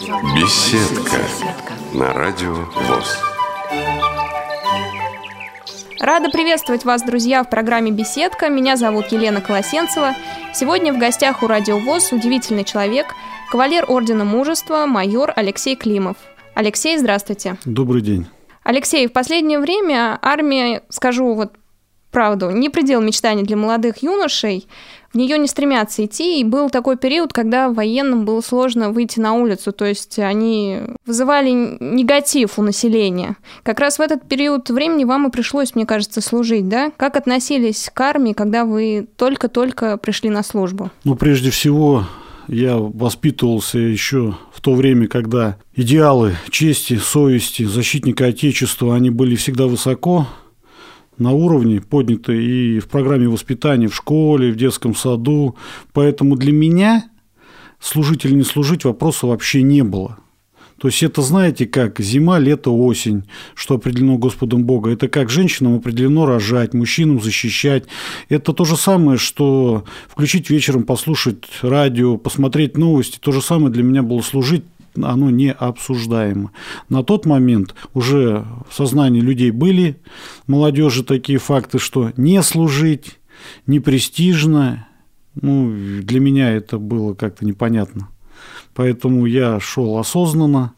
Беседка на радио ВОЗ. Рада приветствовать вас, друзья, в программе «Беседка». Меня зовут Елена Колосенцева. Сегодня в гостях у Радио ВОЗ удивительный человек, кавалер Ордена Мужества, майор Алексей Климов. Алексей, здравствуйте. Добрый день. Алексей, в последнее время армия, скажу вот правду, не предел мечтаний для молодых юношей в нее не стремятся идти. И был такой период, когда военным было сложно выйти на улицу, то есть они вызывали негатив у населения. Как раз в этот период времени вам и пришлось, мне кажется, служить, да? Как относились к армии, когда вы только-только пришли на службу? Ну, прежде всего, я воспитывался еще в то время, когда идеалы чести, совести, защитника Отечества, они были всегда высоко, на уровне подняты и в программе воспитания в школе, в детском саду. Поэтому для меня служить или не служить вопроса вообще не было. То есть это, знаете, как зима, лето, осень, что определено Господом Бога. Это как женщинам определено рожать, мужчинам защищать. Это то же самое, что включить вечером, послушать радио, посмотреть новости. То же самое для меня было служить оно не обсуждаемо. На тот момент уже в сознании людей были молодежи такие факты, что не служить, не престижно. Ну, для меня это было как-то непонятно. Поэтому я шел осознанно,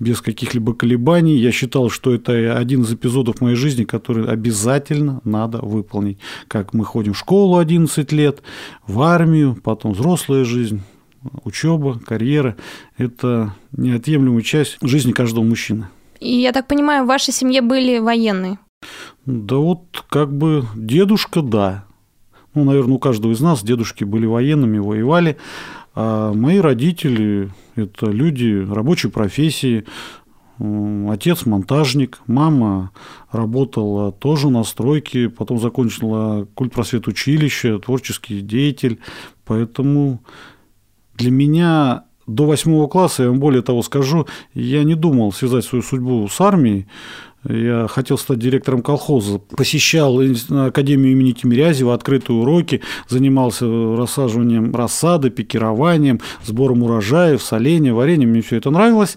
без каких-либо колебаний. Я считал, что это один из эпизодов моей жизни, который обязательно надо выполнить. Как мы ходим в школу 11 лет, в армию, потом взрослая жизнь, учеба, карьера – это неотъемлемая часть жизни каждого мужчины. И я так понимаю, в вашей семье были военные? Да вот как бы дедушка, да. Ну, наверное, у каждого из нас дедушки были военными, воевали. А мои родители – это люди рабочей профессии, Отец монтажник, мама работала тоже на стройке, потом закончила культпросвет училище, творческий деятель. Поэтому для меня до восьмого класса, я вам более того скажу, я не думал связать свою судьбу с армией. Я хотел стать директором колхоза, посещал Академию имени Тимирязева, открытые уроки, занимался рассаживанием рассады, пикированием, сбором урожаев, солением, вареньем, мне все это нравилось.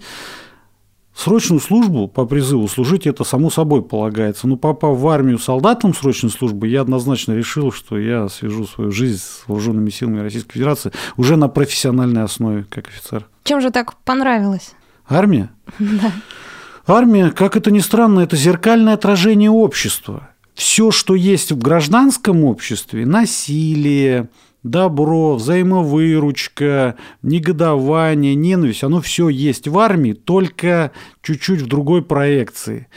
Срочную службу по призыву служить это само собой полагается. Но попав в армию солдатом срочной службы, я однозначно решил, что я свяжу свою жизнь с вооруженными силами Российской Федерации уже на профессиональной основе, как офицер. Чем же так понравилось? Армия? Да. Армия, как это ни странно, это зеркальное отражение общества. Все, что есть в гражданском обществе, насилие, добро, взаимовыручка, негодование, ненависть, оно все есть в армии, только чуть-чуть в другой проекции.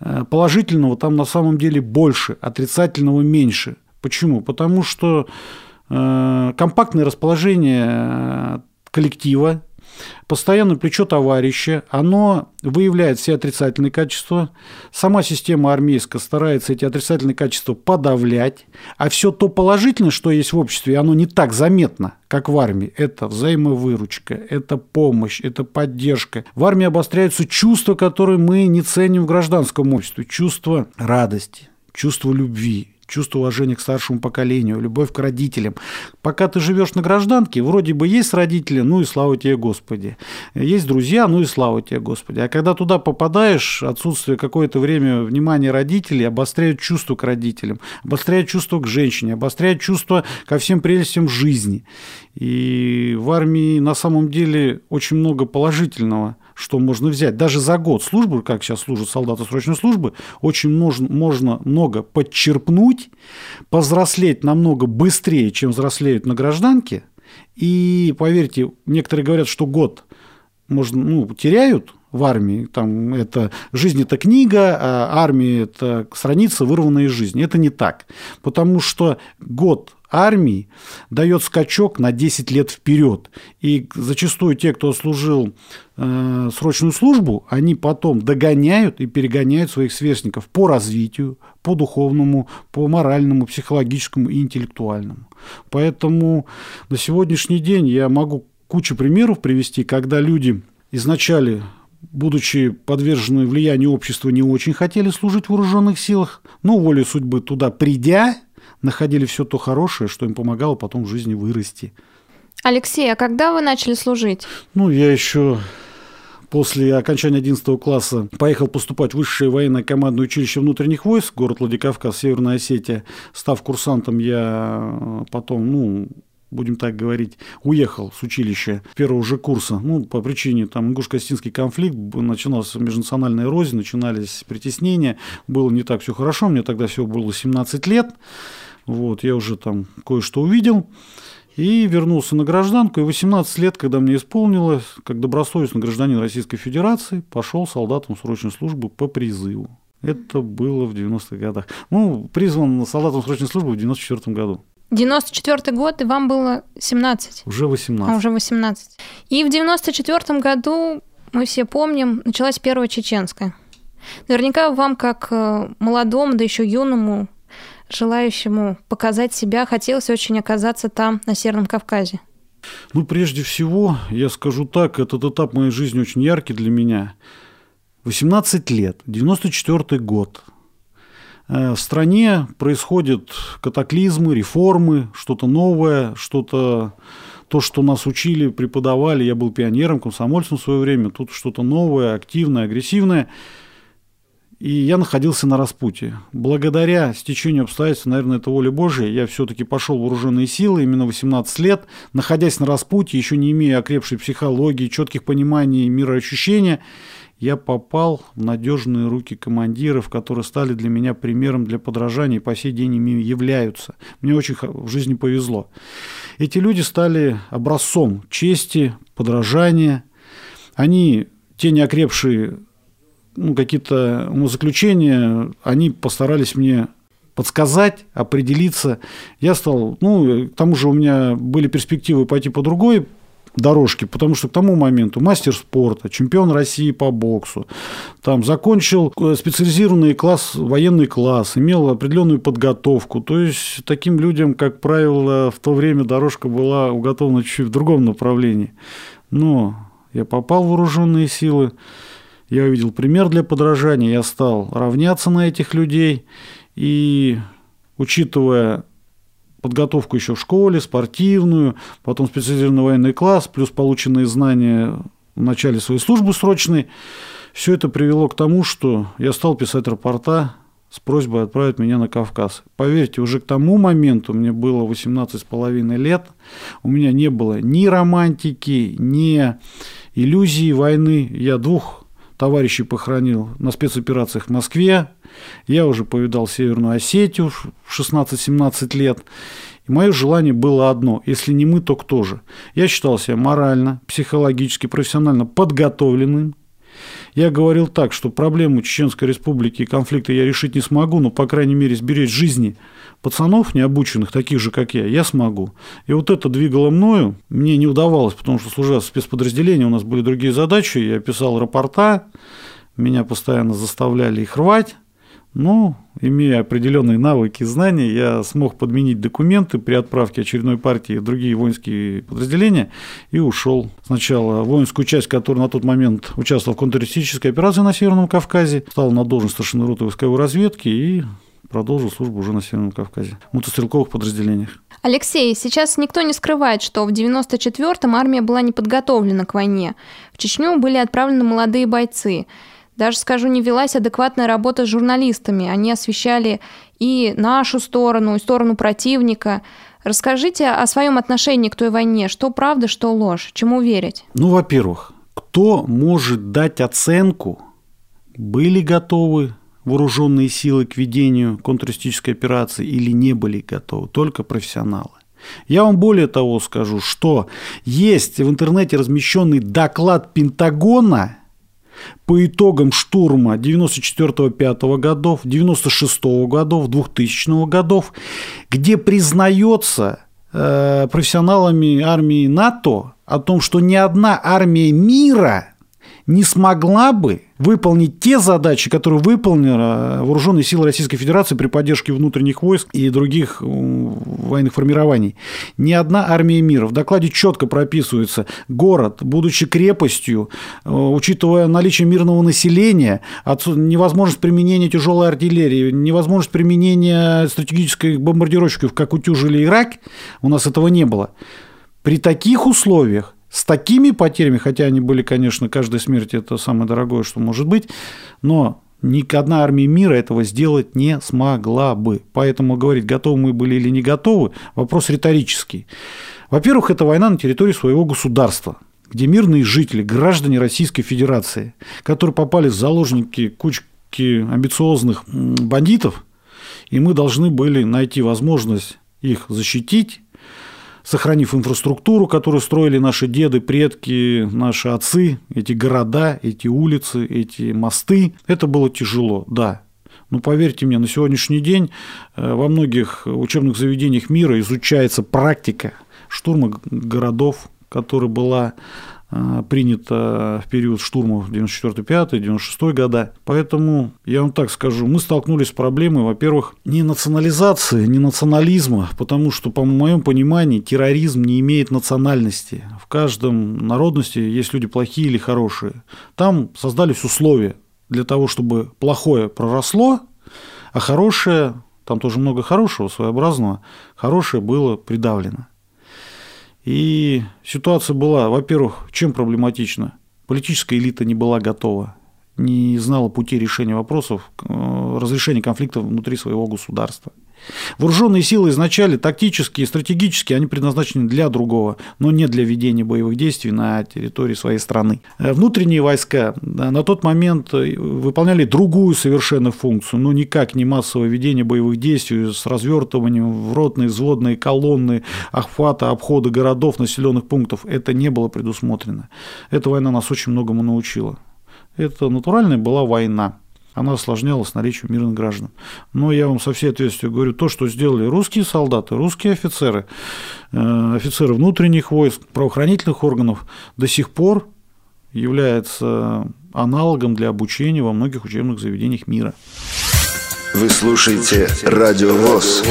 Э, положительного там на самом деле больше, отрицательного меньше. Почему? Потому что э, компактное расположение э, коллектива, Постоянное плечо товарища, оно выявляет все отрицательные качества. Сама система армейская старается эти отрицательные качества подавлять. А все то положительное, что есть в обществе, оно не так заметно, как в армии. Это взаимовыручка, это помощь, это поддержка. В армии обостряются чувства, которые мы не ценим в гражданском обществе. Чувство радости, чувство любви, чувство уважения к старшему поколению, любовь к родителям. Пока ты живешь на гражданке, вроде бы есть родители, ну и слава тебе, Господи. Есть друзья, ну и слава тебе, Господи. А когда туда попадаешь, отсутствие какое-то время внимания родителей обостряет чувство к родителям, обостряет чувство к женщине, обостряет чувство ко всем прелестям жизни. И в армии на самом деле очень много положительного – что можно взять. Даже за год службы, как сейчас служат солдаты срочной службы, очень можно, можно много подчерпнуть, повзрослеть намного быстрее, чем взрослеют на гражданке. И поверьте, некоторые говорят, что год можно, ну, теряют в армии. Там это жизнь это книга, а армия это страница, вырванная из жизни. Это не так. Потому что год армии дает скачок на 10 лет вперед. И зачастую те, кто служил э, срочную службу, они потом догоняют и перегоняют своих сверстников по развитию, по духовному, по моральному, психологическому и интеллектуальному. Поэтому на сегодняшний день я могу кучу примеров привести, когда люди изначально будучи подвержены влиянию общества, не очень хотели служить в вооруженных силах, но волей судьбы туда придя, находили все то хорошее, что им помогало потом в жизни вырасти. Алексей, а когда вы начали служить? Ну, я еще после окончания 11 класса поехал поступать в высшее военное командное училище внутренних войск, город Владикавказ, Северная Осетия. Став курсантом, я потом, ну, будем так говорить, уехал с училища первого же курса. Ну, по причине там ингуш-костинский конфликт, начинался межнациональная рознь, начинались притеснения, было не так все хорошо, мне тогда всего было 17 лет, вот, я уже там кое-что увидел. И вернулся на гражданку, и 18 лет, когда мне исполнилось, как добросовестный гражданин Российской Федерации, пошел солдатом срочной службы по призыву. Это было в 90-х годах. Ну, призван солдатом срочной службы в 94 году. 94 год, и вам было 17. Уже 18. А, уже 18. И в 94 году, мы все помним, началась Первая Чеченская. Наверняка вам, как э, молодому, да еще юному желающему показать себя, хотелось очень оказаться там, на Северном Кавказе? Ну, прежде всего, я скажу так, этот этап моей жизни очень яркий для меня. 18 лет, 94 год. Э, в стране происходят катаклизмы, реформы, что-то новое, что-то то, что нас учили, преподавали. Я был пионером, комсомольцем в свое время. Тут что-то новое, активное, агрессивное – и я находился на распутье. Благодаря стечению обстоятельств, наверное, это воля Божия, я все-таки пошел в вооруженные силы именно 18 лет, находясь на распутье, еще не имея окрепшей психологии, четких пониманий мироощущения, я попал в надежные руки командиров, которые стали для меня примером для подражания и по сей день ими являются. Мне очень в жизни повезло. Эти люди стали образцом чести, подражания. Они, те неокрепшие ну, какие-то заключения, они постарались мне подсказать, определиться. Я стал, ну, к тому же у меня были перспективы пойти по другой дорожке, потому что к тому моменту мастер спорта, чемпион России по боксу, там закончил э, специализированный класс, военный класс, имел определенную подготовку. То есть таким людям, как правило, в то время дорожка была уготована чуть-чуть в другом направлении. Но я попал в вооруженные силы, я увидел пример для подражания, я стал равняться на этих людей. И учитывая подготовку еще в школе, спортивную, потом специализированный военный класс, плюс полученные знания в начале своей службы срочной, все это привело к тому, что я стал писать рапорта с просьбой отправить меня на Кавказ. Поверьте, уже к тому моменту мне было 18 с половиной лет, у меня не было ни романтики, ни иллюзии войны. Я двух товарищей похоронил на спецоперациях в Москве. Я уже повидал Северную Осетию в 16-17 лет. И мое желание было одно. Если не мы, то кто же? Я считал себя морально, психологически, профессионально подготовленным. Я говорил так, что проблему Чеченской Республики и конфликта я решить не смогу, но, по крайней мере, сберечь жизни – пацанов необученных, таких же, как я, я смогу. И вот это двигало мною. Мне не удавалось, потому что, служа в спецподразделении, у нас были другие задачи. Я писал рапорта, меня постоянно заставляли их рвать. Но, имея определенные навыки и знания, я смог подменить документы при отправке очередной партии в другие воинские подразделения и ушел сначала воинскую часть, которая на тот момент участвовала в контртеррористической операции на Северном Кавказе, стал на должность старшины роты войсковой разведки и продолжил службу уже на Северном Кавказе, в мотострелковых подразделениях. Алексей, сейчас никто не скрывает, что в 94-м армия была не подготовлена к войне. В Чечню были отправлены молодые бойцы. Даже, скажу, не велась адекватная работа с журналистами. Они освещали и нашу сторону, и сторону противника. Расскажите о своем отношении к той войне. Что правда, что ложь? Чему верить? Ну, во-первых, кто может дать оценку, были готовы вооруженные силы к ведению контртеррористической операции или не были готовы, только профессионалы. Я вам более того скажу, что есть в интернете размещенный доклад Пентагона по итогам штурма 94-5 годов, 96-го годов, 2000 годов, где признается э, профессионалами армии НАТО о том, что ни одна армия мира не смогла бы выполнить те задачи, которые выполнили э, вооруженные силы Российской Федерации при поддержке внутренних войск и других военных формирований. Ни одна армия мира. В докладе четко прописывается город, будучи крепостью, э, учитывая наличие мирного населения, невозможность применения тяжелой артиллерии, невозможность применения стратегических бомбардировщиков, как утюжили Ирак, у нас этого не было. При таких условиях с такими потерями, хотя они были, конечно, каждая смерть это самое дорогое, что может быть, но ни одна армия мира этого сделать не смогла бы. Поэтому говорить, готовы мы были или не готовы, вопрос риторический. Во-первых, это война на территории своего государства, где мирные жители, граждане Российской Федерации, которые попали в заложники кучки амбициозных бандитов, и мы должны были найти возможность их защитить, сохранив инфраструктуру, которую строили наши деды, предки, наши отцы, эти города, эти улицы, эти мосты. Это было тяжело, да. Но поверьте мне, на сегодняшний день э, во многих учебных заведениях мира изучается практика штурма городов, которая была принято в период штурмов 94-5-96 года. Поэтому я вам так скажу, мы столкнулись с проблемой, во-первых, не национализации, не национализма, потому что, по моему пониманию, терроризм не имеет национальности. В каждом народности есть люди плохие или хорошие. Там создались условия для того, чтобы плохое проросло, а хорошее, там тоже много хорошего, своеобразного, хорошее было придавлено. И ситуация была, во-первых, чем проблематична? Политическая элита не была готова, не знала пути решения вопросов, э, разрешения конфликта внутри своего государства. Вооруженные силы изначально тактические и стратегические, они предназначены для другого, но не для ведения боевых действий на территории своей страны. Э, внутренние войска на тот момент э, выполняли другую совершенно функцию, но никак не массовое ведение боевых действий с развертыванием в ротные, взводные колонны, охвата, обхода городов, населенных пунктов. Это не было предусмотрено. Эта война нас очень многому научила. Это натуральная была война она осложнялась наличием мирных граждан. Но я вам со всей ответственностью говорю, то, что сделали русские солдаты, русские офицеры, э, офицеры внутренних войск, правоохранительных органов, до сих пор является аналогом для обучения во многих учебных заведениях мира. Вы слушаете Радио ВОЗ.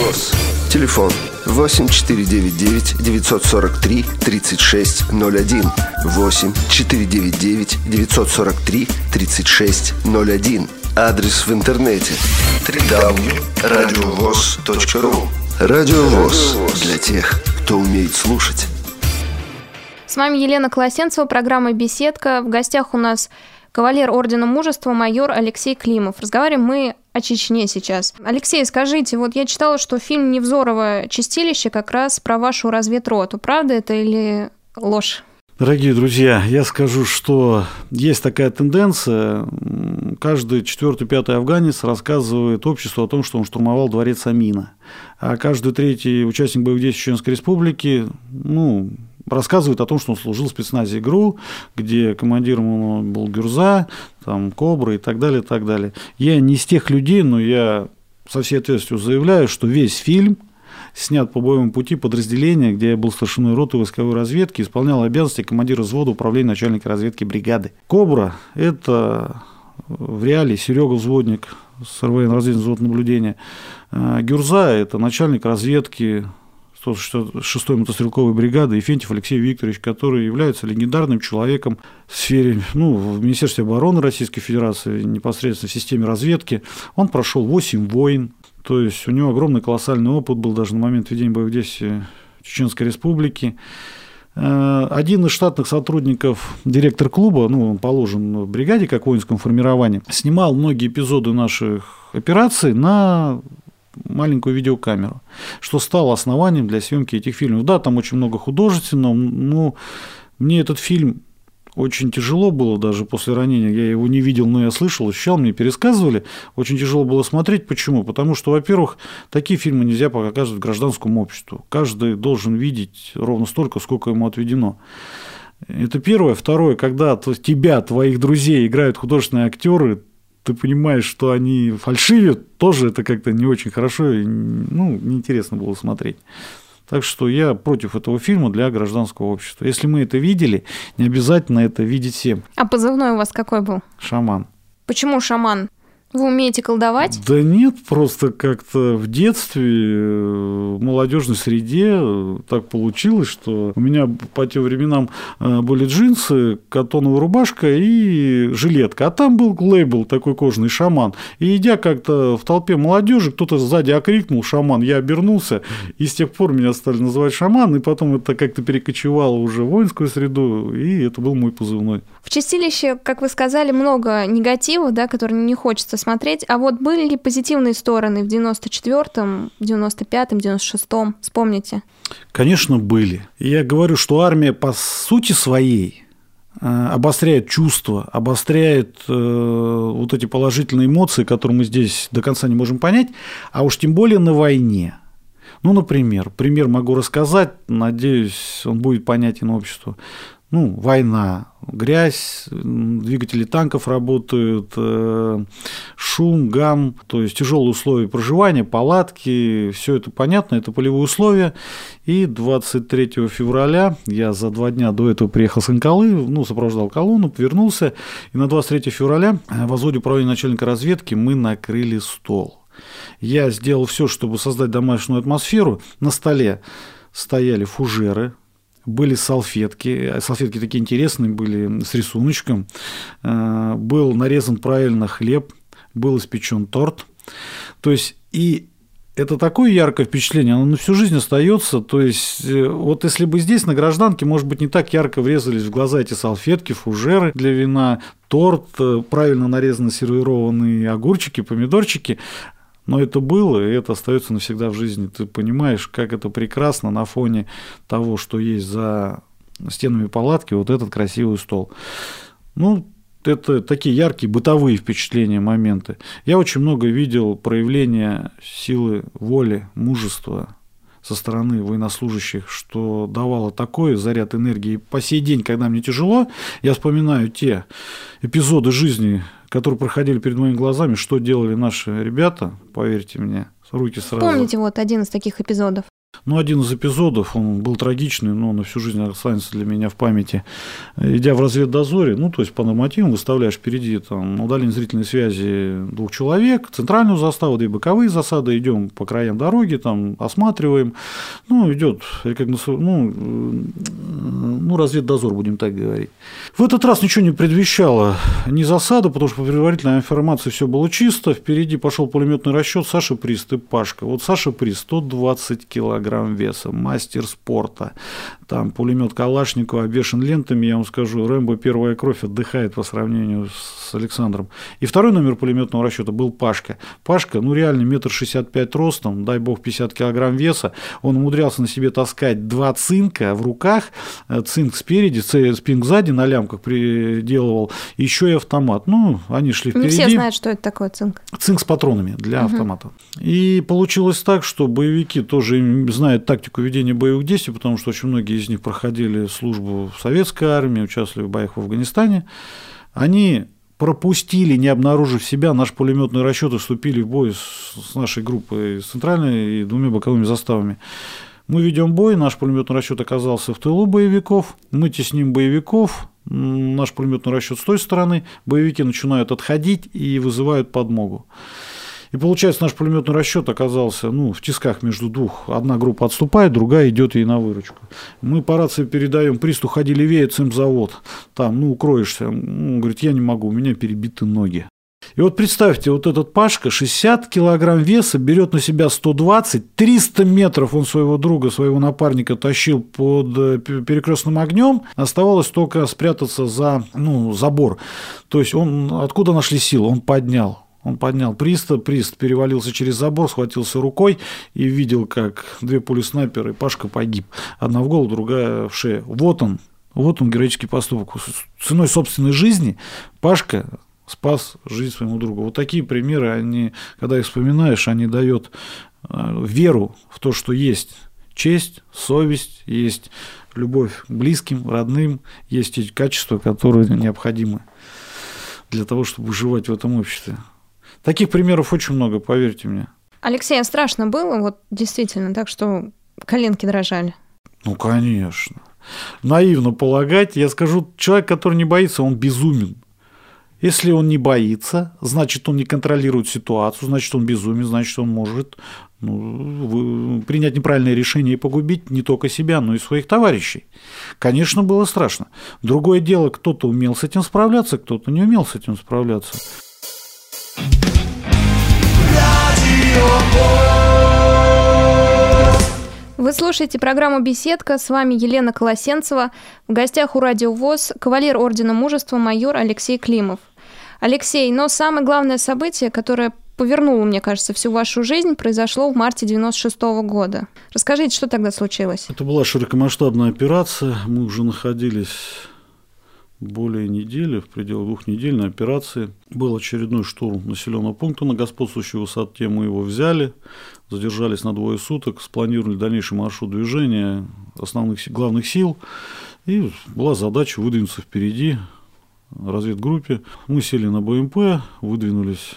Телефон 8499 943 3601 8 499 943 3601 Адрес в интернете www.radiovoz.ru Радио ВОЗ для тех, кто умеет слушать. С вами Елена Колосенцева, программа «Беседка». В гостях у нас кавалер Ордена Мужества майор Алексей Климов. Разговариваем мы о Чечне сейчас. Алексей, скажите, вот я читала, что фильм «Невзорово чистилище» как раз про вашу разведроту. Правда это или ложь? Дорогие друзья, я скажу, что есть такая тенденция. Каждый четвертый, пятый афганец рассказывает обществу о том, что он штурмовал дворец Амина. А каждый третий участник боевых действий Чеченской Республики, ну, рассказывает о том, что он служил в спецназе ГРУ, где командиром был Гюрза, там, Кобра и так далее, и так далее. Я не из тех людей, но я со всей ответственностью заявляю, что весь фильм – снят по боевому пути подразделения, где я был старшиной роты войсковой разведки, исполнял обязанности командира взвода управления начальника разведки бригады. «Кобра» — это в реале Серега Взводник с РВН взвод наблюдения. А Гюрза – это начальник разведки 106-й мотострелковой бригады Ефентьев Алексей Викторович, который является легендарным человеком в сфере, ну, в Министерстве обороны Российской Федерации, непосредственно в системе разведки. Он прошел 8 войн, то есть у него огромный колоссальный опыт был даже на момент ведения боевых действий Чеченской Республики. Э, один из штатных сотрудников, директор клуба, ну, он положен в бригаде, как в воинском формировании, снимал многие эпизоды наших операций на маленькую видеокамеру, что стало основанием для съемки этих фильмов. Да, там очень много художественного, но мне этот фильм очень тяжело было даже после ранения. Я его не видел, но я слышал, ощущал, мне пересказывали. Очень тяжело было смотреть. Почему? Потому что, во-первых, такие фильмы нельзя показывать гражданскому обществу. Каждый должен видеть ровно столько, сколько ему отведено. Это первое. Второе, когда тебя, твоих друзей играют художественные актеры, ты понимаешь, что они фальшивят, тоже это как-то не очень хорошо, и, ну, неинтересно было смотреть. Так что я против этого фильма для гражданского общества. Если мы это видели, не обязательно это видеть всем. А позывной у вас какой был? Шаман. Почему шаман? Вы умеете колдовать? Да нет, просто как-то в детстве, э, в молодежной среде э, так получилось, что у меня по тем временам э, были джинсы, катоновая рубашка и жилетка. А там был лейбл такой кожаный шаман. И идя как-то в толпе молодежи, кто-то сзади окрикнул шаман. Я обернулся, и с тех пор меня стали называть шаман, и потом это как-то перекочевало уже в воинскую среду, и это был мой позывной. В чистилище, как вы сказали, много негатива, да, который не хочется смотреть. А вот были ли позитивные стороны в 94-м, 95-м, 96-м? Вспомните. Конечно, были. Я говорю, что армия по сути своей э, обостряет чувства, обостряет э, вот эти положительные эмоции, которые мы здесь до конца не можем понять, а уж тем более на войне. Ну, например, пример могу рассказать, надеюсь, он будет понятен обществу ну, война, грязь, двигатели танков работают, э, шум, гам, то есть тяжелые условия проживания, палатки, все это понятно, это полевые условия. И 23 февраля я за два дня до этого приехал с Анкалы, ну, сопровождал колонну, вернулся, и на 23 февраля в возводе управления начальника разведки мы накрыли стол. Я сделал все, чтобы создать домашнюю атмосферу. На столе стояли фужеры, были салфетки, салфетки такие интересные были с рисуночком, э, был нарезан правильно хлеб, был испечен торт. То есть и это такое яркое впечатление, оно на всю жизнь остается. То есть, э, вот если бы здесь на гражданке, может быть, не так ярко врезались в глаза эти салфетки, фужеры для вина, торт, э, правильно нарезанно сервированные огурчики, помидорчики, но это было, и это остается навсегда в жизни. Ты понимаешь, как это прекрасно на фоне того, что есть за стенами палатки, вот этот красивый стол. Ну, это такие яркие бытовые впечатления, моменты. Я очень много видел проявления силы воли, мужества со стороны военнослужащих, что давало такой заряд энергии. По сей день, когда мне тяжело, я вспоминаю те эпизоды жизни, которые проходили перед моими глазами, что делали наши ребята, поверьте мне, руки сразу. Помните вот один из таких эпизодов? Ну, один из эпизодов, он был трагичный, но на всю жизнь останется для меня в памяти. Идя в разведдозоре, ну, то есть по нормативам выставляешь впереди там, удаление зрительной связи двух человек, центральную заставу, две боковые засады, идем по краям дороги, там осматриваем. Ну, идет ну, ну, разведдозор, будем так говорить. В этот раз ничего не предвещало ни засаду, потому что по предварительной информации все было чисто. Впереди пошел пулеметный расчет Саша Прист и Пашка. Вот Саша Прист 120 килограмм килограмм веса, мастер спорта, там пулемет Калашникова обвешен лентами, я вам скажу, Рэмбо первая кровь отдыхает по сравнению с Александром. И второй номер пулеметного расчета был Пашка. Пашка, ну реально метр шестьдесят пять ростом, дай бог 50 килограмм веса, он умудрялся на себе таскать два цинка в руках, э, цинк спереди, спинг сзади на лямках приделывал, еще и автомат. Ну, они шли впереди. Не все знают, что это такое цинк. Цинк с патронами для угу. автомата. И получилось так, что боевики тоже знают тактику ведения боевых действий, потому что очень многие из них проходили службу в советской армии, участвовали в боях в Афганистане. Они пропустили, не обнаружив себя, наш пулеметный расчет и вступили в бой с нашей группой с центральной и двумя боковыми заставами. Мы ведем бой, наш пулеметный расчет оказался в тылу боевиков, мы тесним боевиков, наш пулеметный расчет с той стороны, боевики начинают отходить и вызывают подмогу. И получается, наш пулеметный расчет оказался ну, в тисках между двух. Одна группа отступает, другая идет ей на выручку. Мы по рации передаем присту, ходи левее, цимзавод. Там, ну, укроешься. Он говорит, я не могу, у меня перебиты ноги. И вот представьте, вот этот Пашка 60 килограмм веса берет на себя 120, 300 метров он своего друга, своего напарника тащил под э, перекрестным огнем, оставалось только спрятаться за ну, забор. То есть он, откуда нашли силы? Он поднял он поднял приста, прист перевалился через забор, схватился рукой и видел, как две пули снайпера, и Пашка погиб. Одна в голову, другая в шею. Вот он, вот он героический поступок. Ценой собственной жизни Пашка спас жизнь своему другу. Вот такие примеры, они, когда их вспоминаешь, они дают э, веру в то, что есть честь, совесть, есть любовь к близким, родным, есть эти качества, которые необходимы для того, чтобы выживать в этом обществе. Таких примеров очень много, поверьте мне. Алексей, а страшно было, вот действительно, так что коленки дрожали? Ну, конечно. Наивно полагать, я скажу, человек, который не боится, он безумен. Если он не боится, значит, он не контролирует ситуацию, значит, он безумен, значит, он может ну, принять неправильное решение и погубить не только себя, но и своих товарищей. Конечно, было страшно. Другое дело, кто-то умел с этим справляться, кто-то не умел с этим справляться. Вы слушаете программу «Беседка». С вами Елена Колосенцева. В гостях у Радио ВОЗ кавалер Ордена Мужества майор Алексей Климов. Алексей, но самое главное событие, которое повернуло, мне кажется, всю вашу жизнь, произошло в марте 96 -го года. Расскажите, что тогда случилось? Это была широкомасштабная операция. Мы уже находились более недели, в пределах двух недель на операции. Был очередной штурм населенного пункта на господствующей высоте. Мы его взяли, задержались на двое суток, спланировали дальнейший маршрут движения основных главных сил. И была задача выдвинуться впереди разведгруппе. Мы сели на БМП, выдвинулись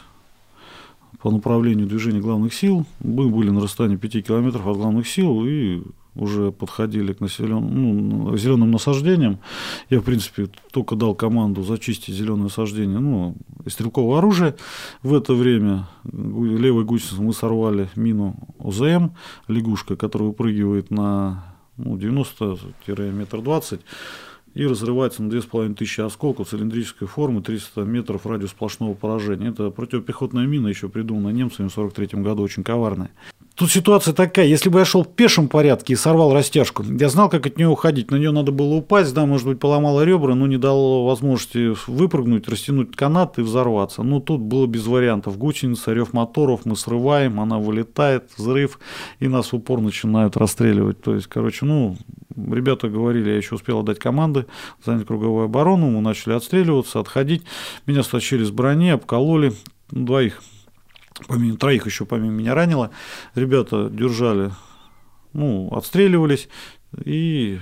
по направлению движения главных сил. Мы были на расстоянии 5 километров от главных сил и уже подходили к населенным, ну, зеленым насаждениям. Я, в принципе, только дал команду зачистить зеленое насаждение, ну, и стрелковое оружие. В это время левой гусеницей мы сорвали мину ОЗМ, лягушка, которая выпрыгивает на ну, 90-метр 20 и разрывается на 2500 осколков цилиндрической формы, 300 метров радиус сплошного поражения. Это противопехотная мина, еще придуманная немцами в 1943 году, очень коварная. Тут ситуация такая, если бы я шел в пешем порядке и сорвал растяжку, я знал, как от нее уходить. На нее надо было упасть, да, может быть, поломало ребра, но не дало возможности выпрыгнуть, растянуть канат и взорваться. Но тут было без вариантов. Гусеница, рев моторов, мы срываем, она вылетает, взрыв, и нас в упор начинают расстреливать. То есть, короче, ну, ребята говорили, я еще успел отдать команды, занять круговую оборону, мы начали отстреливаться, отходить. Меня стащили с брони, обкололи, двоих помимо троих еще помимо меня ранило. Ребята держали, ну, отстреливались, и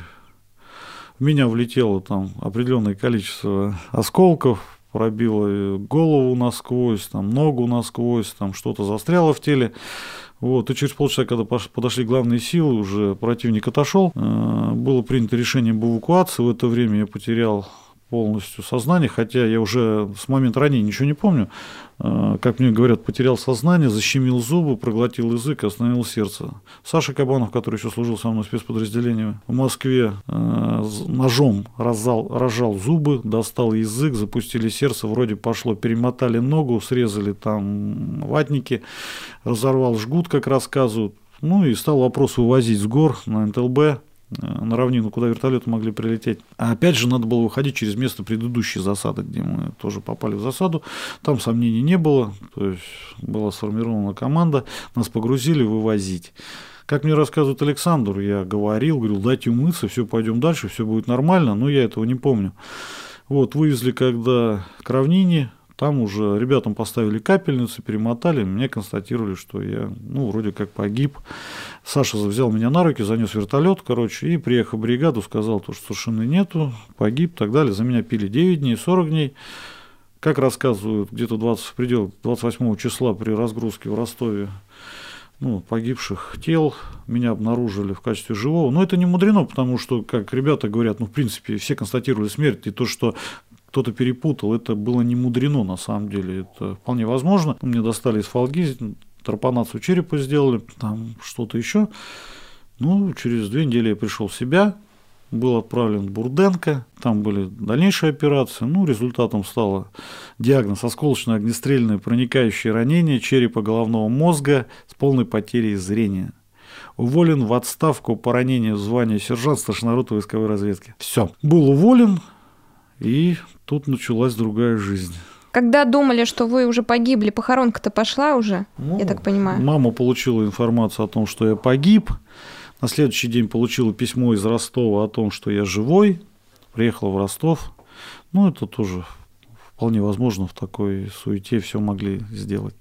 в меня влетело там определенное количество осколков, пробило голову насквозь, там, ногу насквозь, там что-то застряло в теле. Вот, и через полчаса, когда подошли главные силы, уже противник отошел, э, было принято решение об эвакуации. В это время я потерял полностью сознание, хотя я уже с момента ранения ничего не помню. А, как мне говорят, потерял сознание, защемил зубы, проглотил язык, остановил сердце. Саша Кабанов, который еще служил со мной в спецподразделении в Москве, а, ножом разжал, разжал зубы, достал язык, запустили сердце, вроде пошло, перемотали ногу, срезали там ватники, разорвал жгут, как рассказывают. Ну и стал вопрос вывозить с гор на НТЛБ на равнину, куда вертолеты могли прилететь. А опять же, надо было выходить через место предыдущей засады, где мы тоже попали в засаду. Там сомнений не было, то есть была сформирована команда, нас погрузили вывозить. Как мне рассказывает Александр, я говорил, говорил, дайте умыться, все, пойдем дальше, все будет нормально, но я этого не помню. Вот, вывезли когда к равнине, там уже ребятам поставили капельницы, перемотали, мне констатировали, что я, ну, вроде как погиб. Саша взял меня на руки, занес вертолет, короче, и приехал бригаду, сказал, то, что совершенно нету, погиб так далее. За меня пили 9 дней, 40 дней. Как рассказывают, где-то 20, в пределах 28 числа при разгрузке в Ростове ну, погибших тел меня обнаружили в качестве живого. Но это не мудрено, потому что, как ребята говорят, ну, в принципе, все констатировали смерть, и то, что кто-то перепутал, это было не мудрено на самом деле, это вполне возможно. Мне достали из фолги, тропанацию черепа сделали, там что-то еще. Ну, через две недели я пришел в себя, был отправлен в Бурденко, там были дальнейшие операции. Ну, результатом стало диагноз осколочное огнестрельное проникающее ранение черепа головного мозга с полной потерей зрения. Уволен в отставку по ранению в звании сержант старшина роты войсковой разведки. Все. Был уволен, и тут началась другая жизнь. Когда думали, что вы уже погибли, похоронка-то пошла уже, ну, я так понимаю? Мама получила информацию о том, что я погиб. На следующий день получила письмо из Ростова о том, что я живой. Приехала в Ростов. Ну, это тоже вполне возможно в такой суете все могли сделать.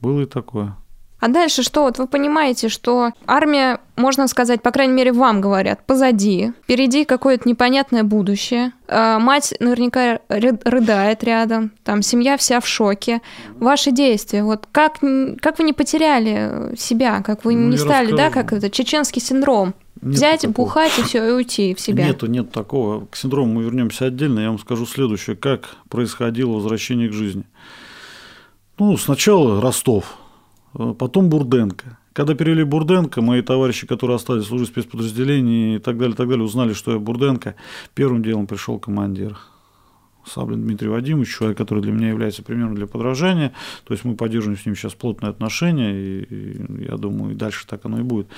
Было и такое. А дальше что? Вот вы понимаете, что армия, можно сказать, по крайней мере, вам говорят, позади, впереди какое-то непонятное будущее. А мать наверняка рыдает рядом, там семья вся в шоке. Ваши действия, вот как, как вы не потеряли себя, как вы ну, не стали, расскажу. да, как это, чеченский синдром? Нет Взять, такого. бухать и все, и уйти в себя. Нету, нет такого. К синдрому мы вернемся отдельно. Я вам скажу следующее, как происходило возвращение к жизни. Ну, сначала Ростов, потом Бурденко. Когда перевели Бурденко, мои товарищи, которые остались служить в спецподразделении и так далее, так далее, узнали, что я Бурденко, первым делом пришел командир. Саблин Дмитрий Вадимович, человек, который для меня является примером для подражания. То есть мы поддерживаем с ним сейчас плотные отношения, и, и я думаю, и дальше так оно и будет.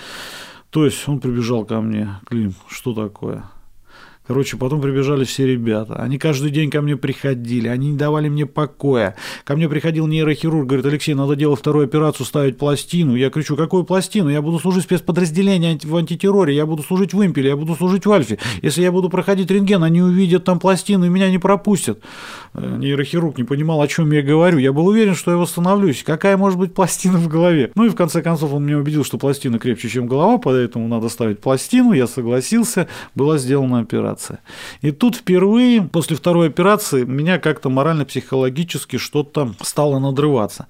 То есть он прибежал ко мне, Клим, что такое? Короче, потом прибежали все ребята. Они каждый день ко мне приходили, они не давали мне покоя. Ко мне приходил нейрохирург, говорит, Алексей, надо делать вторую операцию, ставить пластину. Я кричу, какую пластину? Я буду служить в спецподразделении в антитерроре, я буду служить в импеле, я буду служить в альфе. Если я буду проходить рентген, они увидят там пластину и меня не пропустят. Э, Нейрохирург не понимал, о чем я говорю. Я был уверен, что я восстановлюсь. Какая может быть пластина в голове? Ну и в конце концов он меня убедил, что пластина крепче, чем голова, поэтому надо ставить пластину. Я согласился, была сделана операция. И тут впервые после второй операции меня как-то морально-психологически что-то стало надрываться.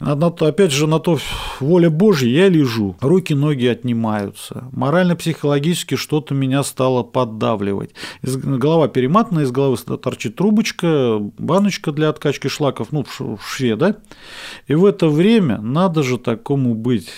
На то- Опять же, на то воля Божья я лежу, руки, ноги отнимаются. Морально-психологически что-то меня стало поддавливать. Голова перематана, из головы торчит трубочка, баночка для откачки шлаков, ну, в шве, да? И в это время надо же такому быть.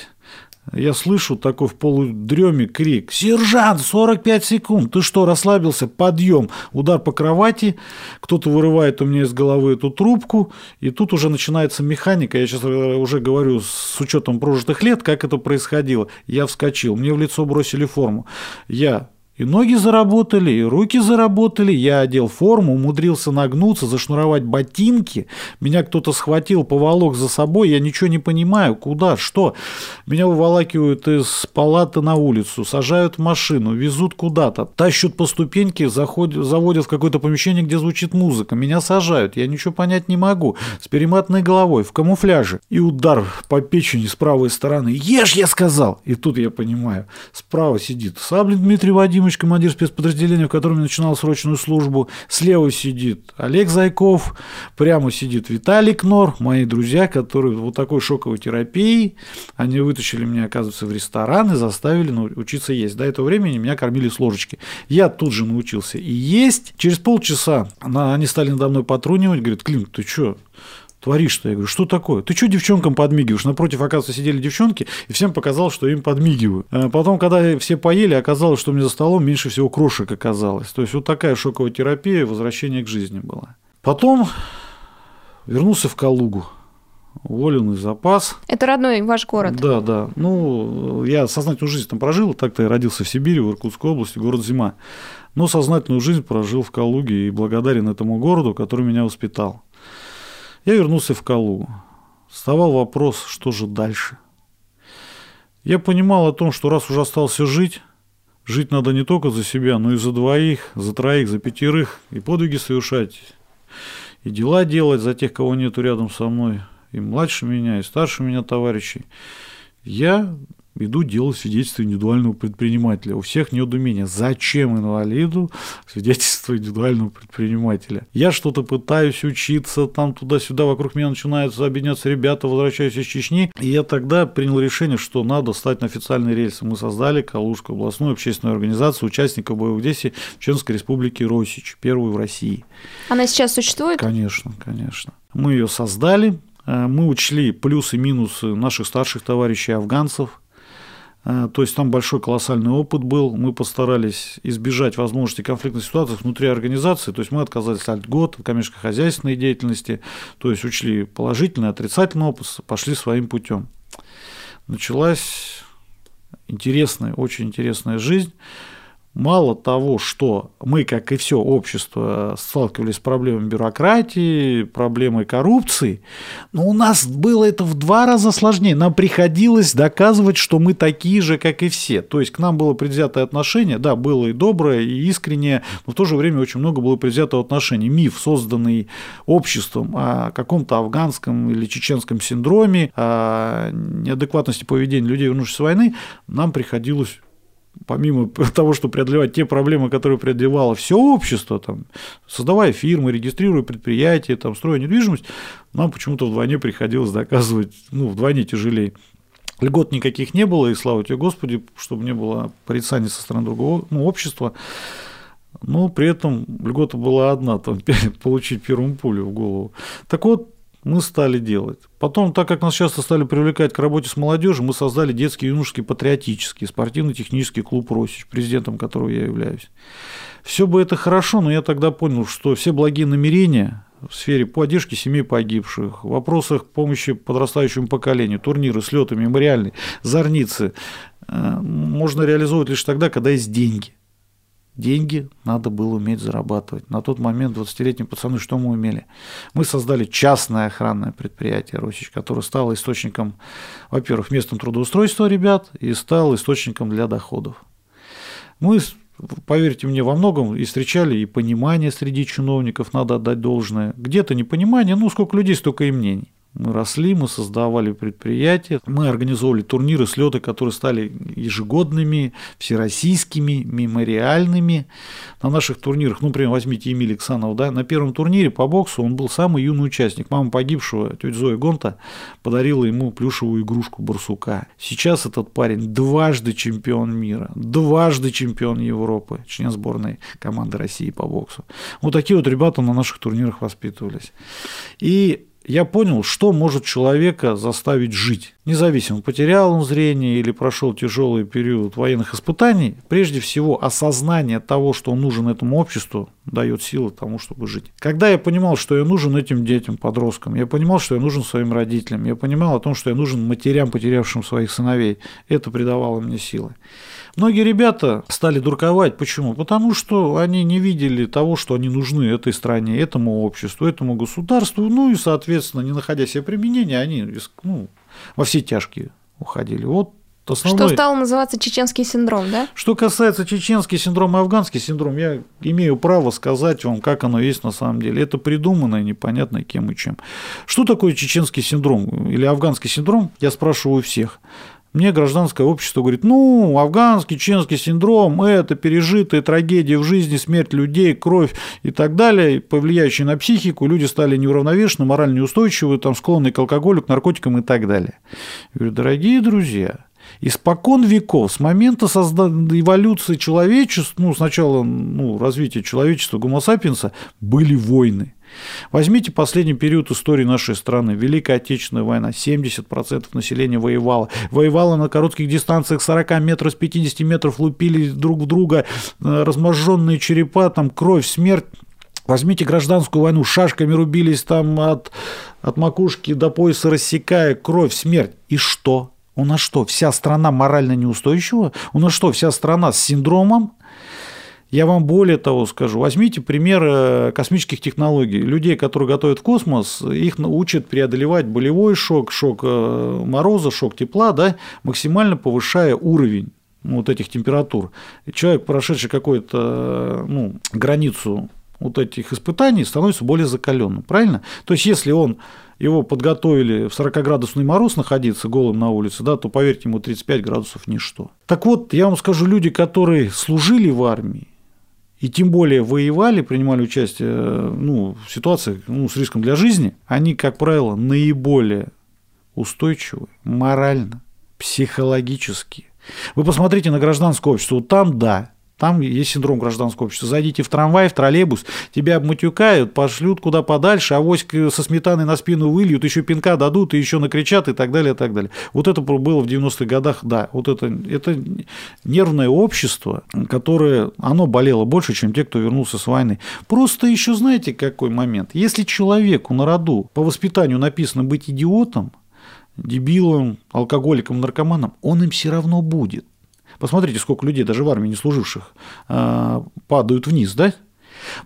Я слышу такой в полудреме крик. «Сержант, 45 секунд! Ты что, расслабился? Подъем!» Удар по кровати, кто-то вырывает у меня из головы эту трубку, и тут уже начинается механика. Я сейчас уже говорю с учетом прожитых лет, как это происходило. Я вскочил, мне в лицо бросили форму. Я и ноги заработали, и руки заработали. Я одел форму, умудрился нагнуться, зашнуровать ботинки. Меня кто-то схватил, поволок за собой. Я ничего не понимаю, куда, что. Меня выволакивают из палаты на улицу, сажают в машину, везут куда-то, тащут по ступеньке, заходят, заводят в какое-то помещение, где звучит музыка. Меня сажают, я ничего понять не могу. С перематанной головой, в камуфляже. И удар по печени с правой стороны. Ешь, я сказал! И тут я понимаю, справа сидит Саблин Дмитрий Вадимович, командир спецподразделения, в котором я начинал срочную службу. Слева сидит Олег Зайков, прямо сидит Виталий Кнор, мои друзья, которые вот такой шоковой терапией. Они вытащили меня, оказывается, в ресторан и заставили ну, учиться есть. До этого времени меня кормили с ложечки. Я тут же научился и есть. Через полчаса они стали надо мной потрунивать, говорят, Клим, ты что, творишь-то? Я говорю, что такое? Ты что девчонкам подмигиваешь? Напротив, оказывается, сидели девчонки, и всем показалось, что им подмигиваю. А Потом, когда все поели, оказалось, что меня за столом меньше всего крошек оказалось. То есть вот такая шоковая терапия, возвращение к жизни была. Потом вернулся в Калугу. Уволенный запас. Это родной ваш город. Да, да. Ну, я сознательную жизнь там прожил. Так-то я родился в Сибири, в Иркутской области, город Зима. Но сознательную жизнь прожил в Калуге и благодарен этому городу, который меня воспитал. Я вернулся в Калугу. Вставал вопрос, что же дальше. Я понимал о том, что раз уже остался жить, жить надо не только за себя, но и за двоих, за троих, за пятерых, и подвиги совершать, и дела делать за тех, кого нету рядом со мной, и младше меня, и старше меня товарищей. Я иду делать свидетельство индивидуального предпринимателя. У всех недоумение. Зачем инвалиду свидетельство индивидуального предпринимателя? Я что-то пытаюсь учиться, там туда-сюда, вокруг меня начинаются объединяться ребята, возвращаюсь из Чечни. И я тогда принял решение, что надо стать на официальные рельсы. Мы создали Калужскую областную общественную организацию участников боевых действий Чеченской республике Росич, первую в России. Она сейчас существует? Конечно, конечно. Мы ее создали, э, мы учли плюсы и минусы наших старших товарищей афганцев. Э, То есть там большой колоссальный опыт был. Мы постарались избежать возможности конфликтных ситуаций внутри организации. То есть мы отказались от год, от коммерческо-хозяйственной деятельности. То есть учли положительный, отрицательный опыт, пошли своим путем. Началась интересная, очень интересная жизнь. Мало того, что мы, как и все общество, сталкивались с проблемами бюрократии, проблемой коррупции, но у нас было это в два раза сложнее. Нам приходилось доказывать, что мы такие же, как и все. То есть к нам было предвзятое отношение, да, было и доброе, и искреннее, но в то же время очень много было предвзятого отношения. Миф, созданный обществом о каком-то афганском или чеченском синдроме, о неадекватности поведения людей, вернувшихся с войны, нам приходилось помимо того, что преодолевать те проблемы, которые преодолевало все общество, там, создавая фирмы, регистрируя предприятия, там, строя недвижимость, нам почему-то вдвойне приходилось доказывать, ну, вдвойне тяжелее льгот никаких не было, и слава тебе Господи, чтобы не было порицаний со стороны другого ну, общества. Но при этом льгота была одна, там, получить первую пулю в голову. Так вот, мы стали делать. Потом, так как нас часто стали привлекать к работе с молодежью, мы создали детский юношеский патриотический спортивно-технический клуб «Росич», президентом которого я являюсь. Все бы это хорошо, но я тогда понял, что все благие намерения в сфере поддержки семей погибших, в вопросах помощи подрастающему поколению, турниры, слеты, мемориальные, зорницы, э, можно реализовывать лишь тогда, когда есть деньги. Деньги надо было уметь зарабатывать. На тот момент 20-летние пацаны что мы умели? Мы создали частное охранное предприятие «Росич», которое стало источником, во-первых, местом трудоустройства ребят и стало источником для доходов. Мы поверьте мне, во многом и встречали и понимание среди чиновников, надо отдать должное. Где-то непонимание, ну, сколько людей, столько и мнений. Мы росли, мы создавали предприятия, мы организовывали турниры, слеты, которые стали ежегодными, всероссийскими, мемориальными. На наших турнирах, ну, например, возьмите Эмиль Иксанов, да, на первом турнире по боксу он был самый юный участник. Мама погибшего, тетя Зоя Гонта, подарила ему плюшевую игрушку барсука. Сейчас этот парень дважды чемпион мира, дважды чемпион Европы, член сборной команды России по боксу. Вот такие вот ребята на наших турнирах воспитывались. И я понял, что может человека заставить жить. Независимо, потерял он зрение или прошел тяжелый период военных испытаний, прежде всего осознание того, что он нужен этому обществу, дает силы тому, чтобы жить. Когда я понимал, что я нужен этим детям, подросткам, я понимал, что я нужен своим родителям, я понимал о том, что я нужен матерям, потерявшим своих сыновей, это придавало мне силы. Многие ребята стали дурковать. Почему? Потому что они не видели того, что они нужны этой стране, этому обществу, этому государству. Ну и, соответственно, не находя себе применения, они ну, во все тяжкие уходили. Вот Основной... Что стало называться чеченский синдром, да? Что касается чеченский синдром и афганский синдром, я имею право сказать вам, как оно есть на самом деле. Это придуманное, непонятно кем и чем. Что такое чеченский синдром или афганский синдром, я спрашиваю всех. Мне гражданское общество говорит, ну, афганский, чеченский синдром – это пережитая трагедия в жизни, смерть людей, кровь и так далее, повлияющие на психику, люди стали неуравновешены, морально неустойчивы, там, склонны к алкоголю, к наркотикам и так далее. Я говорю, дорогие друзья, Испокон веков, с момента создания эволюции человечества, ну, сначала ну, развития человечества, гомосапиенса, были войны. Возьмите последний период истории нашей страны. Великая Отечественная война. 70% населения воевало. Воевало на коротких дистанциях 40 метров, с 50 метров лупили друг в друга, э, разможженные черепа, там кровь, смерть. Возьмите гражданскую войну, шашками рубились там от, от макушки до пояса, рассекая кровь, смерть. И что? У нас что, вся страна морально неустойчива? У нас что, вся страна с синдромом? Я вам более того скажу. Возьмите пример э, космических технологий. Людей, которые готовят в космос, их учат преодолевать болевой шок, шок э, мороза, шок тепла, да, максимально повышая уровень вот этих температур. человек, прошедший какую-то э, ну, границу вот этих испытаний, становится более закаленным, правильно? То есть, если он его подготовили в 40-градусный мороз находиться голым на улице, да, то, поверьте, ему 35 градусов ничто. Так вот, я вам скажу, люди, которые служили в армии, и тем более воевали, принимали участие ну, в ситуациях ну, с риском для жизни, они, как правило, наиболее устойчивы морально, психологически. Вы посмотрите на гражданское общество, там да, там есть синдром гражданского общества. Зайдите в трамвай, в троллейбус, тебя обматюкают, пошлют куда подальше, а авоськ со сметаной на спину выльют, еще пинка дадут, и еще накричат, и так далее, и так далее. Вот это было в 90-х годах, да. Вот это, это нервное общество, которое, оно болело больше, чем те, кто вернулся с войны. Просто еще знаете, какой момент? Если человеку на роду по воспитанию написано быть идиотом, дебилом, алкоголиком, наркоманом, он им все равно будет. Посмотрите, сколько людей, даже в армии не служивших, а, падают вниз, да?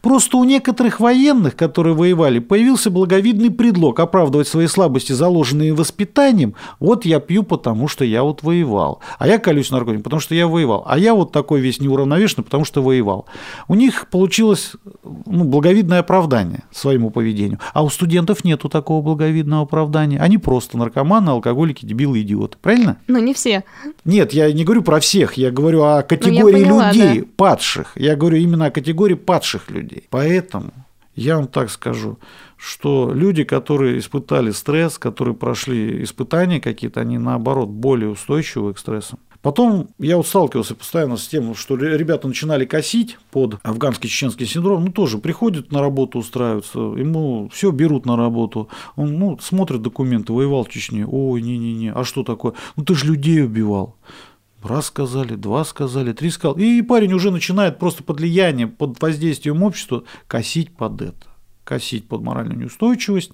Просто у некоторых военных, которые воевали, появился благовидный предлог оправдывать свои слабости, заложенные воспитанием. Вот я пью, потому что я вот воевал. А я колюсь наркотиком, потому что я воевал. А я вот такой весь неуравновешенный, потому что воевал. У них получилось ну, благовидное оправдание своему поведению. А у студентов нету такого благовидного оправдания. Они просто наркоманы, алкоголики, дебилы, идиоты. Правильно? Ну, не все. Нет, я не говорю про всех. Я говорю о категории поняла, людей, да. падших. Я говорю именно о категории падших людей. Поэтому Я вам так скажу, что люди, которые испытали стресс, которые прошли испытания какие-то, они наоборот более устойчивы к стрессам. Потом я вот сталкивался постоянно с тем, что ребята начинали косить под афганский чеченский синдром, ну тоже приходят на работу устраиваются, ему все берут на работу, он ну, смотрит документы, воевал в Чечне, ой, не-не-не, а что такое? Ну ты же людей убивал. Раз сказали, два сказали, три сказали. И парень уже начинает просто под влиянием, под воздействием общества косить под это, косить под моральную неустойчивость.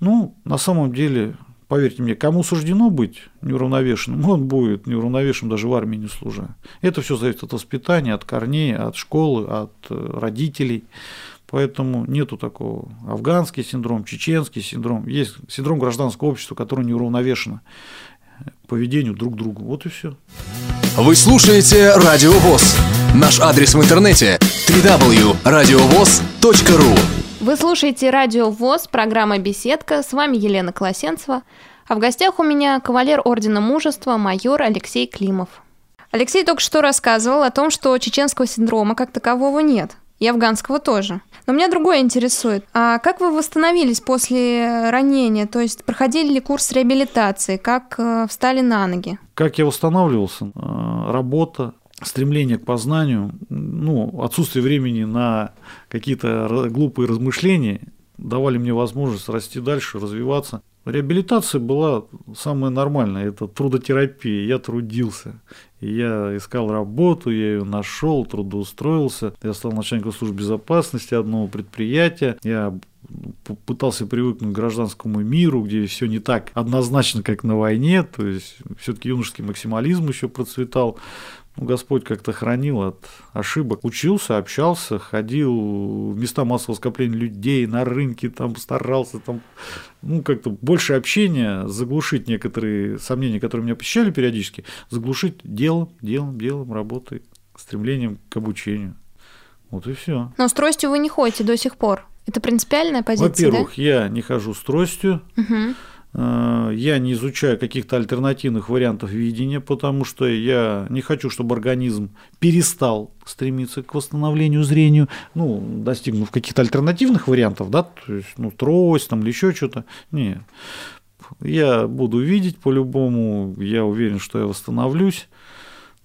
Ну, на самом деле, Поверьте мне, кому суждено быть неуравновешенным, он будет неуравновешенным даже в армии не служа. Это все зависит от воспитания, от корней, от школы, от э, родителей. Поэтому нету такого афганский синдром, чеченский синдром. Есть синдром гражданского общества, который неуравновешено поведению друг к другу. Вот и все. Вы слушаете Радио ВОЗ. Наш адрес в интернете www.radiovoz.ru Вы слушаете Радио ВОЗ, программа «Беседка». С вами Елена Колосенцева. А в гостях у меня кавалер Ордена Мужества майор Алексей Климов. Алексей только что рассказывал о том, что чеченского синдрома как такового нет, и афганского тоже. Но меня другое интересует. А как вы восстановились после ранения? То есть проходили ли курс реабилитации? Как э, встали на ноги? Как я восстанавливался? Э, работа, стремление к познанию, ну, отсутствие времени на какие-то глупые размышления давали мне возможность расти дальше, развиваться. Реабилитация была самая нормальная, это трудотерапия. Я трудился, я искал работу, я ее нашел, трудоустроился. Я стал начальником службы безопасности одного предприятия. Я пытался привыкнуть к гражданскому миру, где все не так однозначно, как на войне, то есть все-таки юношеский максимализм еще процветал. Ну, Господь как-то хранил от ошибок. Учился, общался, ходил в места массового скопления людей, на рынке, там старался, там, ну, как-то больше общения, заглушить некоторые сомнения, которые меня посещали периодически, заглушить делом, делом, делом, работой, стремлением к обучению. Вот и все. Но с тростью вы не ходите до сих пор. Это принципиальная позиция, Во-первых, да? я не хожу с тростью. Угу. Э, я не изучаю каких-то альтернативных вариантов видения, потому что я не хочу, чтобы организм перестал стремиться к восстановлению зрению, ну, достигнув каких-то альтернативных вариантов, да, то есть, ну, трость там или еще что-то. Нет. Я буду видеть по-любому, я уверен, что я восстановлюсь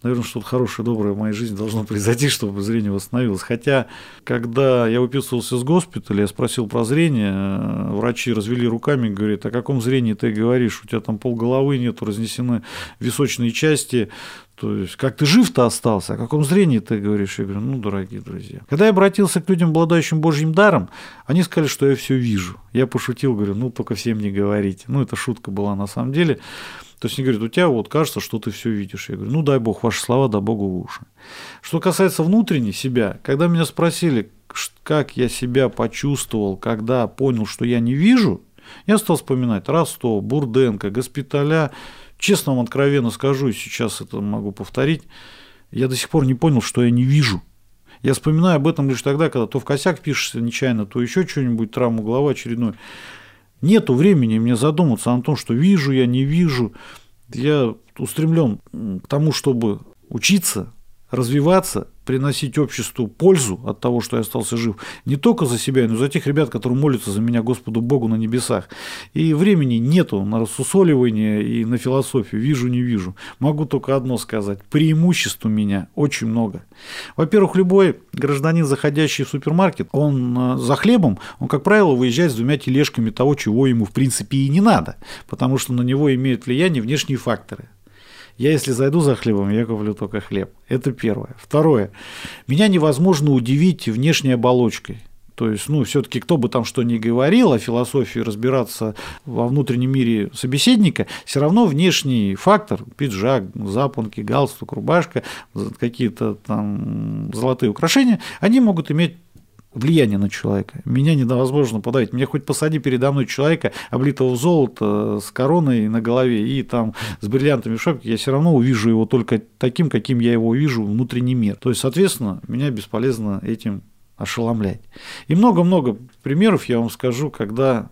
наверное, что-то хорошее, доброе в моей жизни должно произойти, чтобы зрение восстановилось. Хотя, когда я выписывался с госпиталя, я спросил про зрение, э, врачи развели руками, говорят, о каком зрении ты говоришь, у тебя там полголовы нету, разнесены височные части, то есть, как ты жив-то остался, о каком зрении ты говоришь? Я говорю, ну, дорогие друзья. Когда я обратился к людям, обладающим Божьим даром, они сказали, что я все вижу. Я пошутил, говорю, ну, только всем не говорите. Ну, это шутка была на самом деле. То есть они говорят, у тебя вот кажется, что ты все видишь. Я говорю, ну дай Бог, ваши слова, да Богу в уши. Что касается внутренней себя, когда меня спросили, как я себя почувствовал, когда понял, что я не вижу, я стал вспоминать Ростов, Бурденко, госпиталя. Честно вам откровенно скажу, и сейчас это могу повторить, я до сих пор не понял, что я не вижу. Я вспоминаю об этом лишь тогда, когда то в косяк пишешься нечаянно, то еще что-нибудь, травму головы очередной. Нету времени мне задуматься о том, что вижу я, не вижу. Я устремлен к тому, чтобы учиться, развиваться, приносить обществу пользу от того, что я остался жив, не только за себя, но и за тех ребят, которые молятся за меня Господу Богу на небесах. И времени нету на рассусоливание и на философию, вижу, не вижу. Могу только одно сказать, преимуществ у меня очень много. Во-первых, любой гражданин, заходящий в супермаркет, он э, за хлебом, он, как правило, выезжает с двумя тележками того, чего ему в принципе и не надо, потому что на него имеют влияние внешние факторы. Я, если зайду за хлебом, я куплю только хлеб. Это первое. Второе. Меня невозможно удивить внешней оболочкой. То есть, ну, все-таки кто бы там что ни говорил о философии разбираться во внутреннем мире собеседника, все равно внешний фактор, пиджак, запонки, галстук, рубашка, какие-то там золотые украшения, они могут иметь влияние на человека. Меня невозможно подавить. Мне хоть посади передо мной человека, облитого в золото, с короной на голове и там с бриллиантами в шапке, я все равно увижу его только таким, каким я его увижу внутренний мир. То есть, соответственно, меня бесполезно этим ошеломлять. И много-много примеров я вам скажу, когда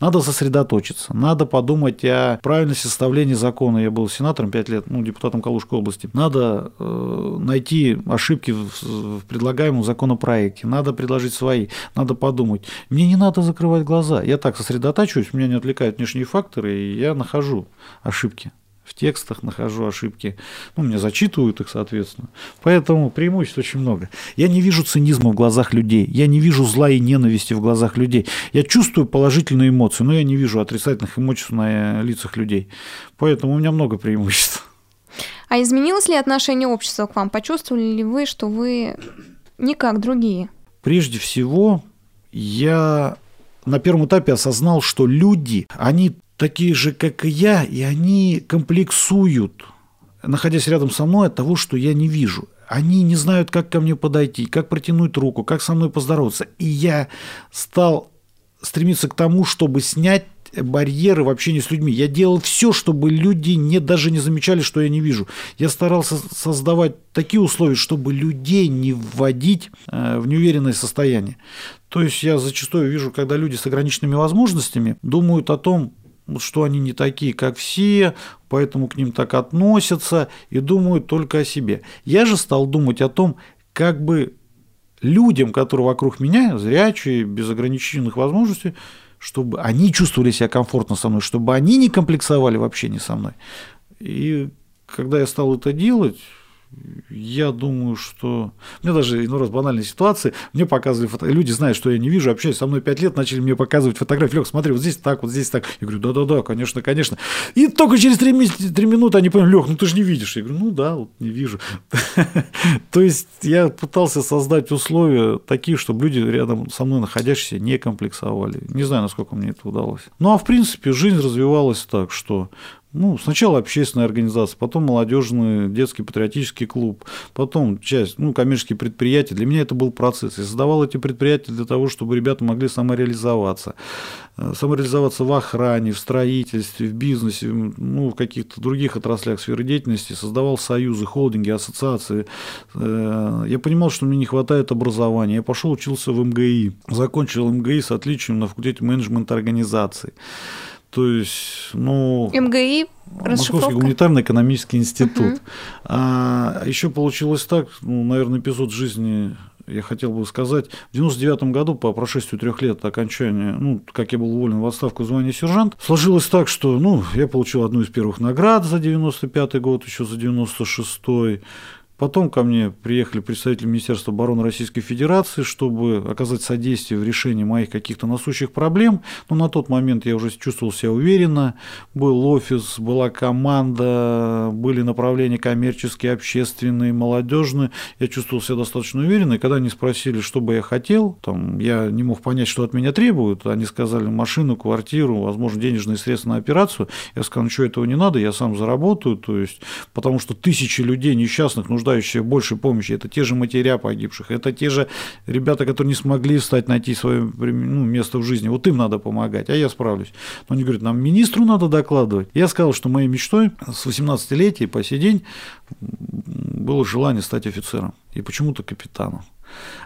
Надо сосредоточиться, надо подумать о правильности составления закона. Я был сенатором 5 лет, ну, депутатом Калужской области. Надо э, найти ошибки в, в предлагаемом законопроекте, надо предложить свои, надо подумать. Мне не надо закрывать глаза. Я так сосредотачиваюсь, меня не отвлекают внешние факторы, и я нахожу ошибки в текстах нахожу ошибки, ну, мне зачитывают их, соответственно. Поэтому преимуществ очень много. Я не вижу цинизма в глазах людей, я не вижу зла и ненависти в глазах людей. Я чувствую положительные эмоции, но я не вижу отрицательных эмоций на лицах людей. Поэтому у меня много преимуществ. А изменилось ли отношение общества к вам? Почувствовали ли вы, что вы не как другие? Прежде всего, я на первом этапе осознал, что люди, они такие же, как и я, и они комплексуют, находясь рядом со мной от того, что я не вижу. Они не знают, как ко мне подойти, как протянуть руку, как со мной поздороваться. И я стал стремиться к тому, чтобы снять барьеры в общении с людьми. Я делал все, чтобы люди не, даже не замечали, что я не вижу. Я старался создавать такие условия, чтобы людей не вводить э, в неуверенное состояние. То есть я зачастую вижу, когда люди с ограниченными возможностями думают о том, что они не такие, как все, поэтому к ним так относятся и думают только о себе. Я же стал думать о том, как бы людям, которые вокруг меня, зрячие, без ограниченных возможностей, чтобы они чувствовали себя комфортно со мной, чтобы они не комплексовали в общении со мной. И когда я стал это делать, я думаю, что... Мне даже иной раз банальные ситуации, мне показывали фото... люди знают, что я не вижу, общаюсь со мной 5 лет, начали мне показывать фотографии. Лех, смотри, вот здесь так, вот здесь так. Я говорю, да-да-да, конечно, конечно. И только через 3, 3 минуты они поняли, Лех, ну ты же не видишь. Я говорю, ну да, вот не вижу. То есть я пытался создать условия такие, чтобы люди рядом со мной находящиеся не комплексовали. Не знаю, насколько мне это удалось. Ну а в принципе жизнь развивалась так, что ну, сначала общественная организация, потом молодежный детский патриотический клуб, потом часть, ну, коммерческие предприятия. Для меня это был процесс. Я создавал эти предприятия для того, чтобы ребята могли самореализоваться. Э, самореализоваться в охране, в строительстве, в бизнесе, ну, в каких-то других отраслях сферы деятельности. Создавал союзы, холдинги, ассоциации. Э, я понимал, что мне не хватает образования. Я пошел учился в МГИ. Закончил МГИ с отличием на факультете менеджмента организации. То есть, ну... МГИ, Московский гуманитарный экономический институт. Угу. А еще получилось так, ну, наверное, эпизод жизни я хотел бы сказать, в 99 году, по прошествию трех лет окончания, ну, как я был уволен в отставку звания сержант, сложилось так, что, ну, я получил одну из первых наград за 95 год, еще за 96 -й. Потом ко мне приехали представители Министерства обороны Российской Федерации, чтобы оказать содействие в решении моих каких-то насущих проблем. Но на тот момент я уже чувствовал себя уверенно. Был офис, была команда, были направления коммерческие, общественные, молодежные. Я чувствовал себя достаточно уверенно. И когда они спросили, что бы я хотел, там, я не мог понять, что от меня требуют. Они сказали машину, квартиру, возможно, денежные средства на операцию. Я сказал, ничего этого не надо, я сам заработаю. То есть, потому что тысячи людей несчастных нужно нуждающихся в большей помощи, это те же матеря погибших, это те же ребята, которые не смогли встать, найти свое ну, место в жизни. Вот им надо помогать, а я справлюсь. Но они говорят, нам министру надо докладывать. Я сказал, что моей мечтой с 18-летия по сей день было желание стать офицером и почему-то капитаном.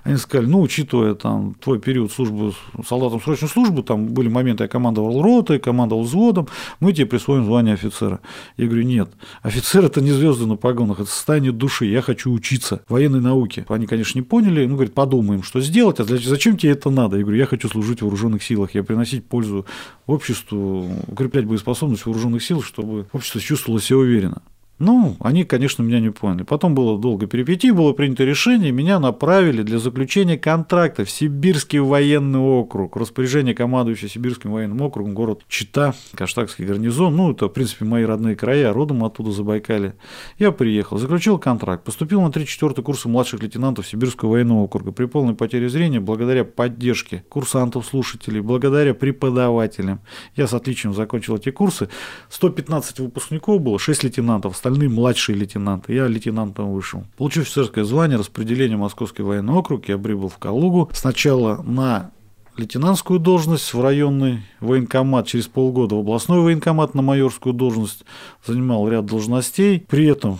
Они сказали, ну, учитывая там твой период службы солдатом срочной службы, там были моменты, я командовал ротой, командовал взводом, мы тебе присвоим звание офицера. Я говорю, нет, офицер это не звезды на погонах, это состояние души, я хочу учиться военной науке. Они, конечно, не поняли, ну, говорят, подумаем, что сделать, а зачем тебе это надо? Я говорю, я хочу служить в вооруженных силах, я приносить пользу обществу, укреплять боеспособность вооруженных сил, чтобы общество чувствовало себя уверенно. Ну, они, конечно, меня не поняли. Потом было долго перипетий, было принято решение, меня направили для заключения контракта в Сибирский военный округ, распоряжение командующего Сибирским военным округом, город Чита, Каштакский гарнизон. Ну, это, в принципе, мои родные края, родом оттуда Забайкали. Я приехал, заключил контракт, поступил на 3-4 курсы младших лейтенантов Сибирского военного округа при полной потере зрения, благодаря поддержке курсантов-слушателей, благодаря преподавателям. Я с отличием закончил эти курсы. 115 выпускников было, 6 лейтенантов, остальные младшие лейтенанты. Я лейтенантом вышел. Получив офицерское звание, распределение Московский военный округ, я прибыл в Калугу. Сначала на лейтенантскую должность в районный военкомат, через полгода в областной военкомат на майорскую должность, занимал ряд должностей. При этом